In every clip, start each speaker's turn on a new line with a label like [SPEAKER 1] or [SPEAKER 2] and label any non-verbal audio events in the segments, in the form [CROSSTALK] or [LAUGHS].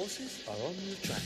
[SPEAKER 1] Horses are on the track.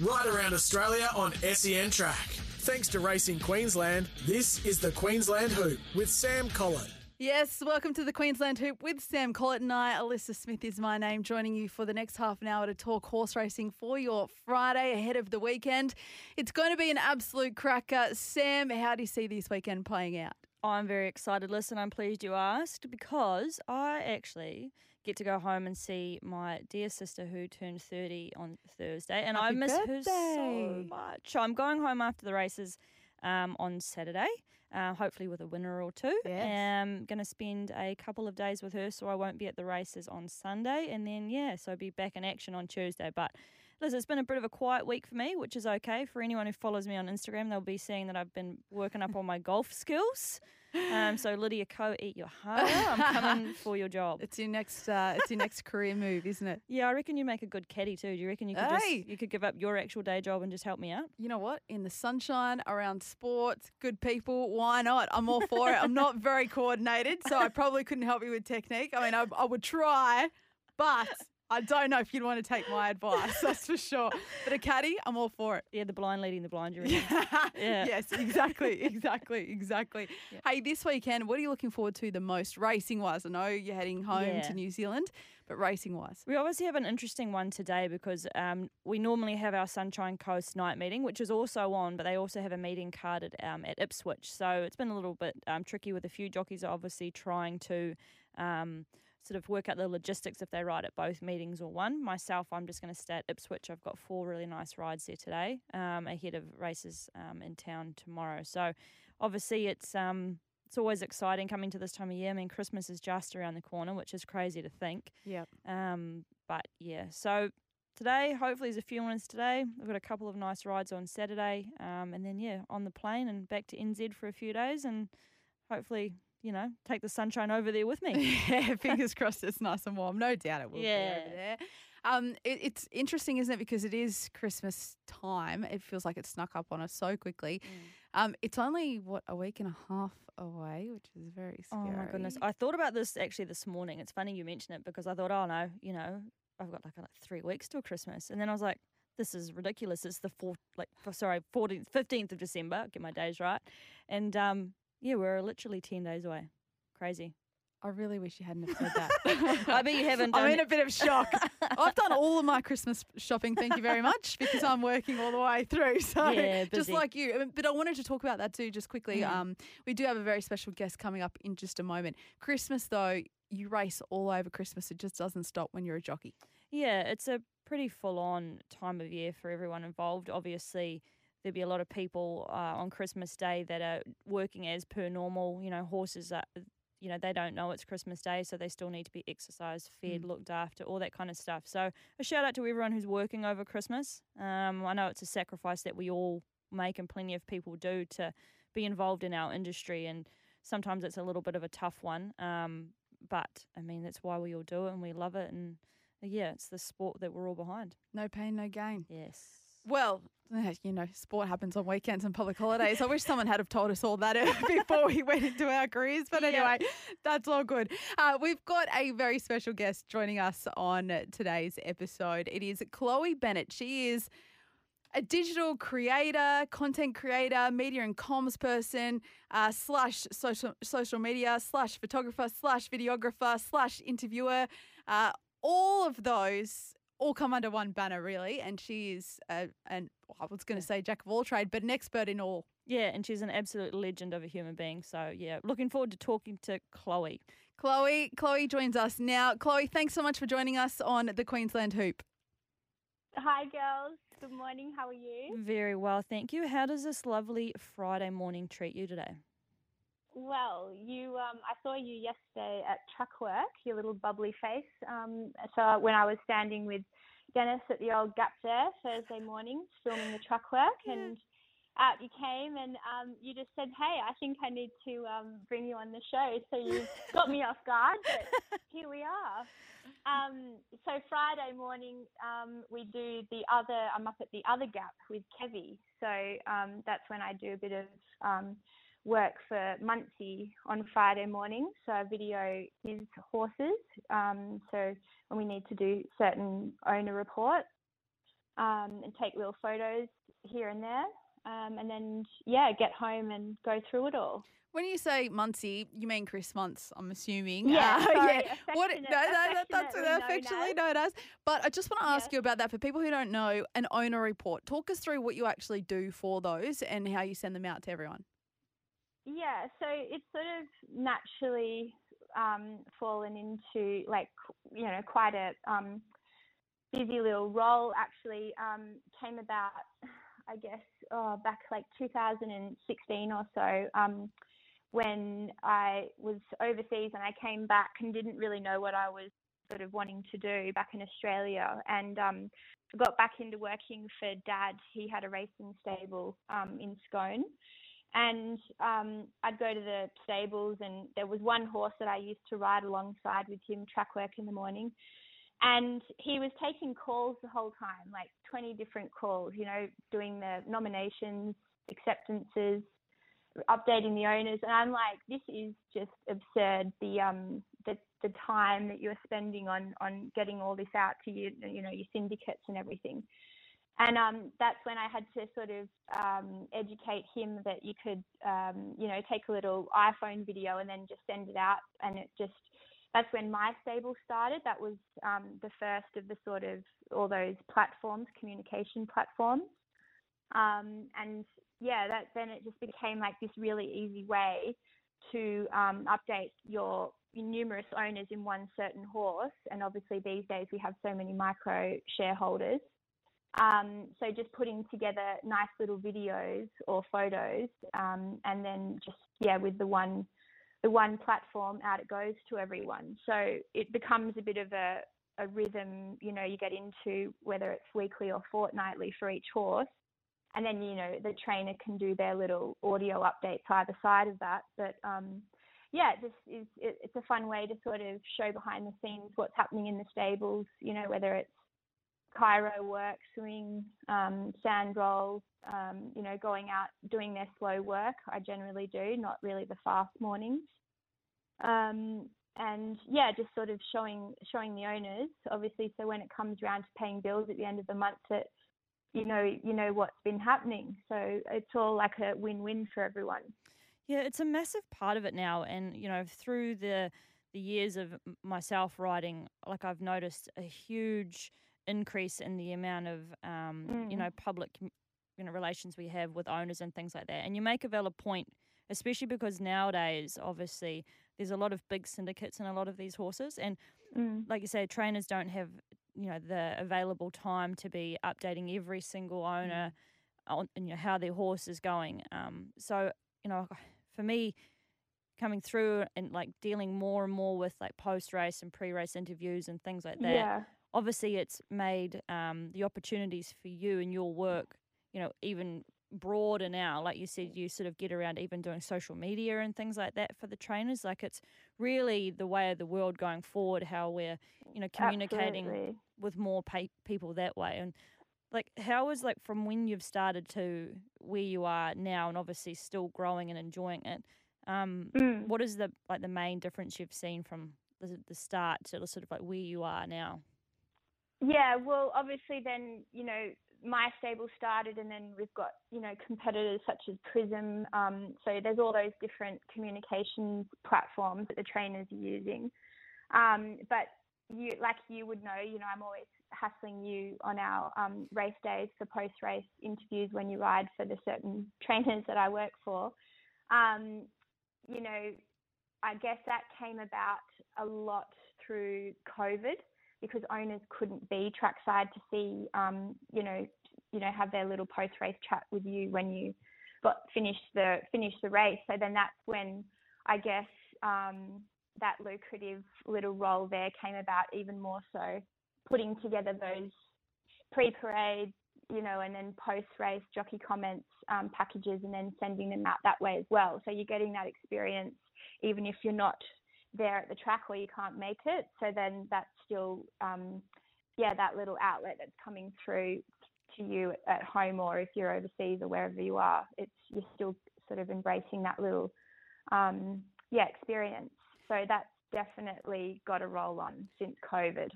[SPEAKER 2] Right around Australia on SEN Track. Thanks to Racing Queensland, this is the Queensland Hoop with Sam Collett.
[SPEAKER 3] Yes, welcome to the Queensland Hoop with Sam Collett and I. Alissa Smith is my name, joining you for the next half an hour to talk horse racing for your Friday ahead of the weekend. It's going to be an absolute cracker. Sam, how do you see this weekend playing out?
[SPEAKER 4] I'm very excited. Listen, I'm pleased you asked because I actually get to go home and see my dear sister who turned 30 on Thursday, and I
[SPEAKER 3] Happy
[SPEAKER 4] miss her so
[SPEAKER 3] birthday.
[SPEAKER 4] much. I'm going home after the races um, on Saturday, uh, hopefully with a winner or two.
[SPEAKER 3] Yes.
[SPEAKER 4] I'm going to spend a couple of days with her, so I won't be at the races on Sunday, and then, yeah, so I'll be back in action on Tuesday. But Listen, it's been a bit of a quiet week for me, which is okay. For anyone who follows me on Instagram, they'll be seeing that I've been working up on my golf skills. Um, so Lydia Ko, eat your heart. [LAUGHS] I'm coming for your job.
[SPEAKER 3] It's your next, uh, it's your next [LAUGHS] career move, isn't it?
[SPEAKER 4] Yeah, I reckon you make a good caddy too. Do you reckon you could
[SPEAKER 3] Hey!
[SPEAKER 4] just you could give up your actual day job and just help me out?
[SPEAKER 3] You know what? In the sunshine, around sports, good people, why not? I'm all for it. I'm not very coordinated, so I probably couldn't help you with technique. I mean, I, I would try, but I don't know if you'd want to take my advice, [LAUGHS] that's for sure. But a caddy, I'm all for it.
[SPEAKER 4] Yeah, the blind leading the blind. You [LAUGHS] reckon? Yeah.
[SPEAKER 3] Yes, exactly, [LAUGHS] exactly, exactly. Hey, this weekend, what are you looking forward to the most racing wise? I know you're heading home
[SPEAKER 4] Yeah.
[SPEAKER 3] to New Zealand, but racing wise.
[SPEAKER 4] We obviously have an interesting one today because um, we normally have our Sunshine Coast night meeting, which is also on, but they also have a meeting carded um, at Ipswich. So it's been a little bit um, tricky with a few jockeys obviously trying to um, sort of work out the logistics if they ride at both meetings or one. Myself, I'm just going to stay at Ipswich. I've got four really nice rides there today um, ahead of races um, in town tomorrow. So obviously it's. Um, it's always exciting coming to this time of year. I mean, Christmas is just around the corner, which is crazy to think.
[SPEAKER 3] Yep.
[SPEAKER 4] Um, but yeah, so today, hopefully, there's a few ones today. I've got a couple of nice rides on Saturday, um, and then yeah, on the plane and back to NZ for a few days, and hopefully, you know, take the sunshine over there with me. [LAUGHS]
[SPEAKER 3] yeah, fingers crossed it's nice and warm. No doubt it will be
[SPEAKER 4] Yeah.
[SPEAKER 3] over there. Um, it, it's interesting, isn't it? Because it is Christmas time. It feels like it snuck up on us so quickly. Um, it's only what a week and a half away, which is very scary.
[SPEAKER 4] Oh my goodness! I thought about this actually this morning. It's funny you mention it because I thought, oh no, you know, I've got like, like three weeks till Christmas, and then I was like, this is ridiculous. It's the fourth, like, sorry, 14th, 15th of December. Get my days right, and um, yeah, we're literally ten days away. Crazy.
[SPEAKER 3] I really wish you hadn't have said that. [LAUGHS]
[SPEAKER 4] I bet you haven't [LAUGHS]
[SPEAKER 3] I'm in a bit of shock. [LAUGHS] I've done all of my Christmas shopping, thank you very much, because I'm working all the way through. So
[SPEAKER 4] Yeah,
[SPEAKER 3] just like you. Um, But I wanted to talk about that too, just quickly.
[SPEAKER 4] Mm.
[SPEAKER 3] Um, we do have a very special guest coming up in just a moment. Christmas, though, you race all over Christmas. It just doesn't stop when you're a jockey.
[SPEAKER 4] Yeah, it's a pretty full on time of year for everyone involved. Obviously, there'll be a lot of people uh, on Christmas Day that are working as per normal. You know, horses are. You know, they don't know it's Christmas Day, so they still need to be exercised, fed, looked after, all that kind of stuff. So, a shout out to everyone who's working over Christmas. Um, I know it's a sacrifice that we all make and plenty of people do to be involved in our industry, and sometimes it's a little bit of a tough one. Um, but I mean, that's why we all do it and we love it, and yeah, it's the sport that we're all behind.
[SPEAKER 3] No pain, no gain.
[SPEAKER 4] Yes.
[SPEAKER 3] Well, [LAUGHS] you know, sport happens on weekends and public holidays. I wish someone had have told us all that [LAUGHS] before we went into our careers. But
[SPEAKER 4] Yeah.
[SPEAKER 3] anyway, that's all good. Uh, we've got a very special guest joining us on today's episode. It is Chloe Bennett. She is a digital creator, content creator, media and comms person, uh, slash social social media, slash photographer, slash videographer, slash interviewer. Uh, all of those all come under one banner, really. And she is, a, an I was going to say jack of all trade, but an expert in all.
[SPEAKER 4] Yeah, and she's an absolute legend of a human being. So yeah, looking forward to talking to Chloe.
[SPEAKER 3] Chloe, Chloe joins us now. Chloe, thanks so much for joining us on the Queensland Hoop.
[SPEAKER 5] Hi, girls. Good morning. How are you?
[SPEAKER 4] Very well, thank you. How does this lovely Friday morning treat you today?
[SPEAKER 5] Well, you. Um, I saw you yesterday at Truck Work. Your little bubbly face. Um, so when I was standing with Dennis at the old Gap there Thursday morning, filming the truck work, and out you came, and um, you just said, "Hey, I think I need to um, bring you on the show." So you [LAUGHS] got me off guard, but here we are. Um, so Friday morning, um, we do the other. I'm up at the other gap with Kevy. So um, that's when I do a bit of um, work for Muncie on Friday morning. So I video his horses. Um, so when we need to do certain owner reports um, and take little photos here and there. Um, and then, yeah, get home and go through it all.
[SPEAKER 3] When you say Muncie, you mean Chris Munce, I'm assuming.
[SPEAKER 5] Yeah, [LAUGHS]
[SPEAKER 3] Uh,
[SPEAKER 5] sorry,
[SPEAKER 3] yeah. What? No, no, that, that's
[SPEAKER 5] affectionately known as.
[SPEAKER 3] known as. But I just want to ask
[SPEAKER 5] Yes.
[SPEAKER 3] you about that for people who don't know an owner report. Talk us through what you actually do for those and how you send them out to everyone.
[SPEAKER 5] Yeah, so it's sort of naturally um, fallen into like you know quite a um, busy little role. Actually, um, came about, I guess, oh, back like 2016 or so. Um, when I was overseas and I came back and didn't really know what I was sort of wanting to do back in Australia and um, got back into working for dad. He had a racing stable um, in Scone and um, I'd go to the stables, and there was one horse that I used to ride alongside with him, track work in the morning, and he was taking calls the whole time, like 20 different calls, you know, doing the nominations, acceptances, updating the owners, and I'm like, this is just absurd. The um the the time that you're spending on on getting all this out to you, you know, your syndicates and everything. And um, that's when I had to sort of um, educate him that you could, um, you know, take a little iPhone video and then just send it out. And it just, that's when my stable started. That was um, the first of the sort of all those platforms, communication platforms. Um, and yeah, that then it just became like this really easy way to um, update your numerous owners in one certain horse. And obviously these days we have so many micro shareholders. Um, so just putting together nice little videos or photos, um, and then just yeah, with the one the one platform out it goes to everyone. So it becomes a bit of a a rhythm. You know, you get into whether it's weekly or fortnightly for each horse, and then you know the trainer can do their little audio updates either side of that. But um, yeah, just is it, it's a fun way to sort of show behind the scenes what's happening in the stables. You know, whether it's Cairo work, swing, um, sand rolls, um, you know, going out doing their slow work. I generally do, not really the fast mornings. Um, and yeah, just sort of showing showing the owners, obviously, so when it comes around to paying bills at the end of the month, that you know you know what's been happening. So it's all like a win-win for everyone.
[SPEAKER 4] Yeah, it's a massive part of it now, and you know, through the the years of myself riding, like I've noticed a huge increase in the amount of um, you
[SPEAKER 5] Mm.
[SPEAKER 4] know public you know relations we have with owners and things like that. And you make a valid point, especially because nowadays, obviously, there's a lot of big syndicates in a lot of these horses, and
[SPEAKER 5] Mm.
[SPEAKER 4] like you say, trainers don't have you know the available time to be updating every single owner on you know how their horse is going. Um, so you know, for me, coming through and like dealing more and more with like post race and pre race interviews and things like that.
[SPEAKER 5] Yeah.
[SPEAKER 4] Obviously, it's made um, the opportunities for you and your work, you know, even broader now. Like you said, you sort of get around even doing social media and things like that for the trainers. Like it's really the way of the world going forward. How we're you know communicating
[SPEAKER 5] Absolutely.
[SPEAKER 4] with more pa- people that way and like how is like from when you've started to where you are now and obviously still growing and enjoying it um
[SPEAKER 5] Mm.
[SPEAKER 4] what is the like the main difference you've seen from the, the start to the sort of like where you are now
[SPEAKER 5] Yeah, well, obviously, then you know MyStable started, and then we've got you know competitors such as Prism. Um, so there's all those different communications platforms that the trainers are using. Um, but you, like you would know, you know, I'm always hassling you on our um, race days for post-race interviews when you ride for the certain [LAUGHS] trainers that I work for. Um, you know, I guess that came about a lot through COVID because owners couldn't be trackside to see, um, you know, you know, have their little post race chat with you when you got finished the finished the race. So then that's when I guess um, that lucrative little role there came about even more so, putting together those pre-parade, you know, and then post-race jockey comments um, packages, and then sending them out that way as well. So you're getting that experience even if you're not there at the track or you can't make it. So then that's still, um, yeah, that little outlet that's coming through to you at home or if you're overseas or wherever you are. It's you're still sort of embracing that little um, yeah experience. So that's definitely got a roll on since COVID.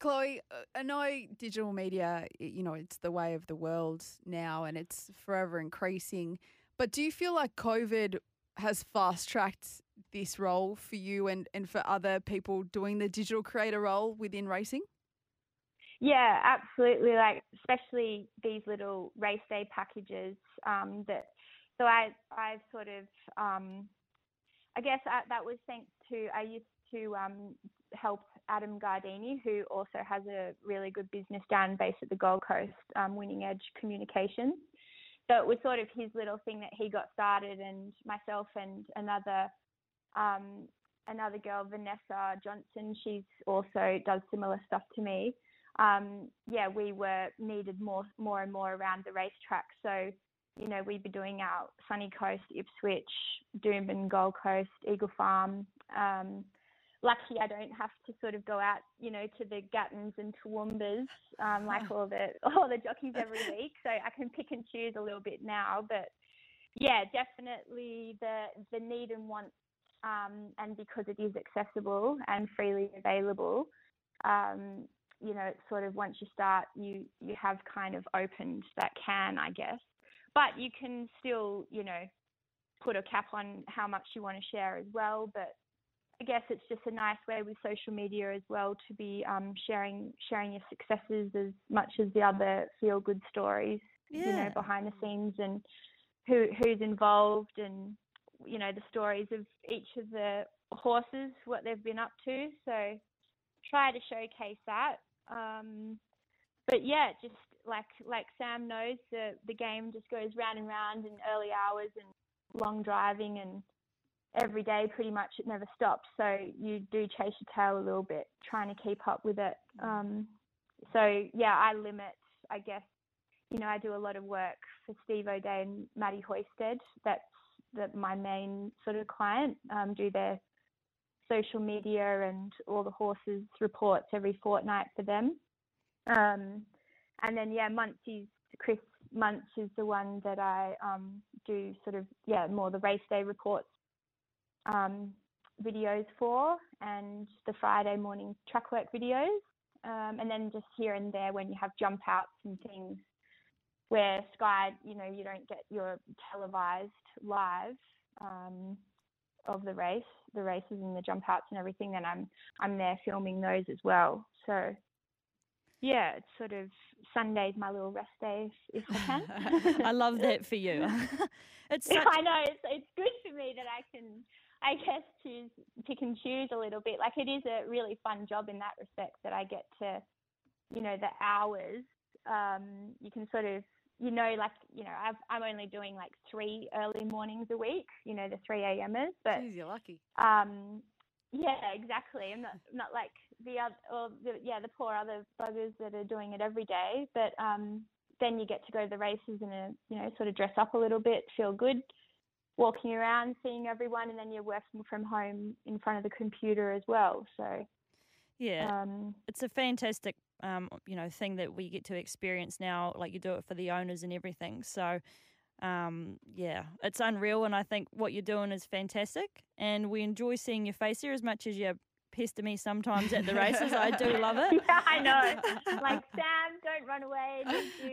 [SPEAKER 3] Chloe, uh, I know digital media, you know, it's the way of the world now and it's forever increasing. But do you feel like COVID has fast tracked this role for you and, and for other people doing the digital creator role within racing?
[SPEAKER 5] Yeah, absolutely. Like especially these little race day packages um, that. So I I've sort of um, I guess I, that was thanks to I used to um, help Adam Gardini, who also has a really good business down based at the Gold Coast, um, Winning Edge Communications. So it was sort of his little thing that he got started, and myself and another um, another girl, Vanessa Johnson, she's also does similar stuff to me. Um, yeah, we were needed more more and more around the racetrack. So you know, we'd be doing our Sunny Coast, Ipswich, Doomben, Gold Coast, Eagle Farm. Um, lucky I don't have to sort of go out, you know, to the Gattons and Toowoomba's um, [LAUGHS] like all the all the jockeys every week. So I can pick and choose a little bit now. But yeah, definitely the the need and want, um, and because it is accessible and freely available, um, you know, it's sort of once you start, you you have kind of opened that can, I guess. But you can still, you know, put a cap on how much you want to share as well. But I guess it's just a nice way with social media as well to be um, sharing sharing your successes as much as the other feel good stories,
[SPEAKER 4] Yeah.
[SPEAKER 5] you know, behind the scenes and who who's involved and you know the stories of each of the horses, what they've been up to. So try to showcase that. Um, but yeah, just like like Sam knows, the the game just goes round and round in early hours and long driving and every day pretty much it never stops so you do chase your tail a little bit trying to keep up with it um, so yeah i limit i guess you know i do a lot of work for steve O'Dea and maddie Hoysted that's the, my main sort of client um, do their social media and all the horses reports every fortnight for them. Um, and then yeah Muncie's chris Munce is the one that i um, do sort of yeah more the race day reports um, videos for, and the Friday morning track work videos, um, and then just here and there when you have jump outs and things where Sky, you know, you don't get your televised live um, of the race, the races and the jump outs and everything. Then I'm I'm there filming those as well. So yeah, it's sort of Sunday's my little rest day if, if I can. [LAUGHS]
[SPEAKER 4] I love that for you. [LAUGHS] it's
[SPEAKER 5] I know it's it's good for me that I can I guess choose pick and choose a little bit. Like it is a really fun job in that respect that I get to, you know, the hours. Um, you can sort of you know, like you know, I've, I'm only doing like three early mornings a week. You know, the three a.m.ers, but
[SPEAKER 3] Jeez, you're lucky.
[SPEAKER 5] um, yeah, exactly. I'm not not like the other, or the, yeah, the poor other buggers that are doing it every day. But um, then you get to go to the races and uh, you know sort of dress up a little bit, feel good, walking around, seeing everyone, and then you're working from home in front of the computer as well. So
[SPEAKER 4] yeah.
[SPEAKER 5] um,
[SPEAKER 4] it's a fantastic um, you know thing that we get to experience now like you do it for the owners and everything. So um, yeah it's unreal and i think what you're doing is fantastic and we enjoy seeing your face here as much as you pester me sometimes at the [LAUGHS] races i do love it
[SPEAKER 5] yeah, [LAUGHS] I know. like Sam, don't run away.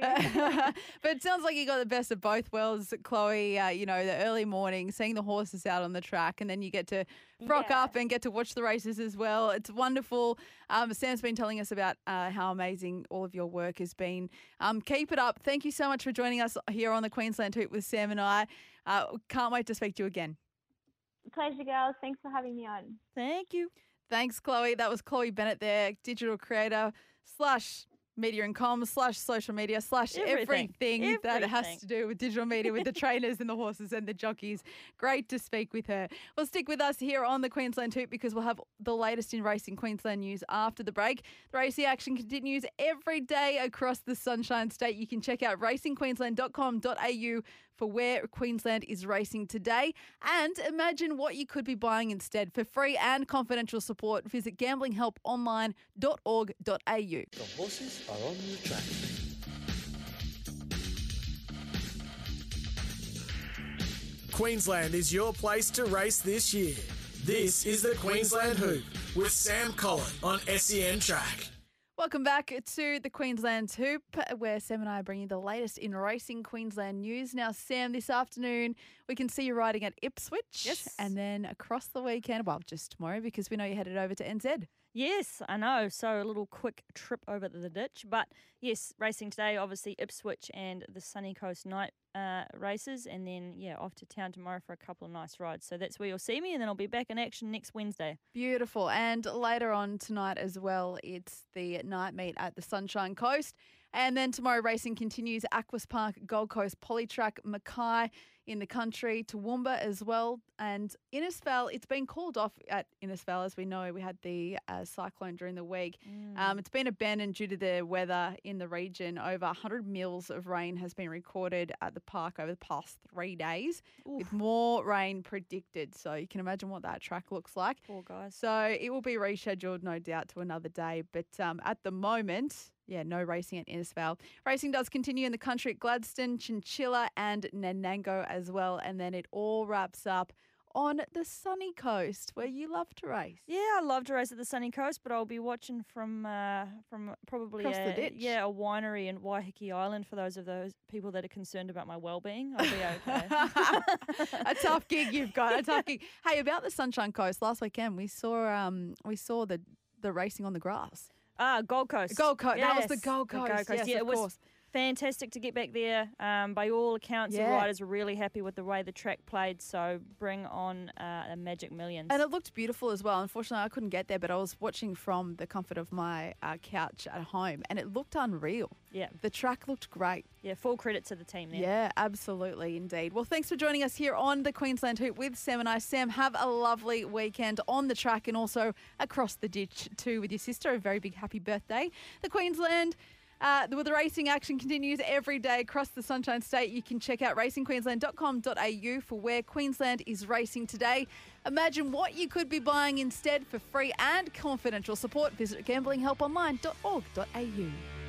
[SPEAKER 5] [LAUGHS]
[SPEAKER 3] But it sounds like you got the best of both worlds, Chloe. Uh, you know, the early morning, seeing the horses out on the track, and then you get to rock
[SPEAKER 5] Yeah.
[SPEAKER 3] up and get to watch the races as well. It's wonderful. Um, Sam's been telling us about uh, how amazing all of your work has been. Um, keep it up. Thank you so much for joining us here on the Queensland Hoop with Sam and I. Uh, can't wait to speak to you again.
[SPEAKER 5] Pleasure, girls. Thanks for having me on.
[SPEAKER 4] thank you
[SPEAKER 3] Thanks, Chloe. That was Chloe Bennett there, digital creator slash media and comms slash social media slash everything,
[SPEAKER 4] Everything.
[SPEAKER 3] that has to do with digital media with the trainers and the horses and the jockeys. Great to speak with her. Well, stick with us here on the Queensland Hoop because we'll have the latest in racing Queensland news after the break. The racing action continues every day across the Sunshine State. You can check out racingqueensland.com.au for where Queensland is racing today and imagine what you could be buying instead. For free and confidential support, visit gamblinghelponline.org.au.
[SPEAKER 1] The horses are on the track.
[SPEAKER 2] Queensland is your place to race this year. This is the Queensland Hoop with Sam Collett on SEN Track.
[SPEAKER 3] Welcome back to the Queensland Hoop, where Sam and I bring you the latest in racing Queensland news. Now, Sam, this afternoon we can see you riding at Ipswich.
[SPEAKER 4] Yes.
[SPEAKER 3] And then across the weekend, well, just tomorrow because we know you're headed over to NZ.
[SPEAKER 4] Yes, I know. So a little quick trip over the ditch. But yes, racing today, obviously Ipswich and the Sunny Coast night uh, races. And then, yeah, off to town tomorrow for a couple of nice rides. So that's where you'll see me. And then I'll be back in action next Wednesday.
[SPEAKER 3] Beautiful. And later on tonight as well, it's the night meet at the Sunshine Coast. And then tomorrow, racing continues Aquis Park, Gold Coast, Polytrack, Mackay in the country, Toowoomba as well. And Innisfail, it's been called off at Innisfail, as we know. We had the uh, cyclone during the week. Um, it's been abandoned due to the weather in the region. Over 100 mils of rain has been recorded at the park over the past three days, with more rain predicted. So you can imagine what that track looks like.
[SPEAKER 4] Poor guys.
[SPEAKER 3] So it will be rescheduled, no doubt, to another day. But um, at the moment, yeah, no racing at Innisfail. Racing does continue in the country at Gladstone, Chinchilla, and Nanango as well. And then it all wraps up on the sunny coast where you love to race.
[SPEAKER 4] Yeah, I love to race at the sunny coast, but I'll be watching from uh, from probably
[SPEAKER 3] the
[SPEAKER 4] a, yeah a winery in Waiheke Island for those of those people that are concerned about my well-being. I'll be okay. [LAUGHS]
[SPEAKER 3] a tough gig you've got. A tough gig. [LAUGHS] Hey, about the Sunshine Coast last weekend, we saw um we saw the the racing on the grass.
[SPEAKER 4] ah, Gold Coast.
[SPEAKER 3] Gold Coast. That was the
[SPEAKER 4] Yes,
[SPEAKER 3] Gold Coast. Yes,
[SPEAKER 4] yeah,
[SPEAKER 3] of
[SPEAKER 4] it was
[SPEAKER 3] course.
[SPEAKER 4] Fantastic to get back there. Um, by all accounts,
[SPEAKER 3] Yeah.
[SPEAKER 4] the riders were really happy with the way the track played. So bring on uh, a Magic Millions.
[SPEAKER 3] And it looked beautiful as well. Unfortunately, I couldn't get there, but I was watching from the comfort of my uh, couch at home, and it looked unreal.
[SPEAKER 4] yeah,
[SPEAKER 3] The track looked great.
[SPEAKER 4] yeah. Full credit to the team there.
[SPEAKER 3] Yeah, absolutely, indeed. Well, thanks for joining us here on the Queensland Hoop with Sam and I. Sam, have a lovely weekend on the track and also across the ditch too with your sister. A very big happy birthday. The Queensland. Uh, the, the racing action continues every day across the Sunshine State. You can check out racingqueensland.com.au for where Queensland is racing today. Imagine what you could be buying instead for free and confidential support. Visit gamblinghelponline.org.au.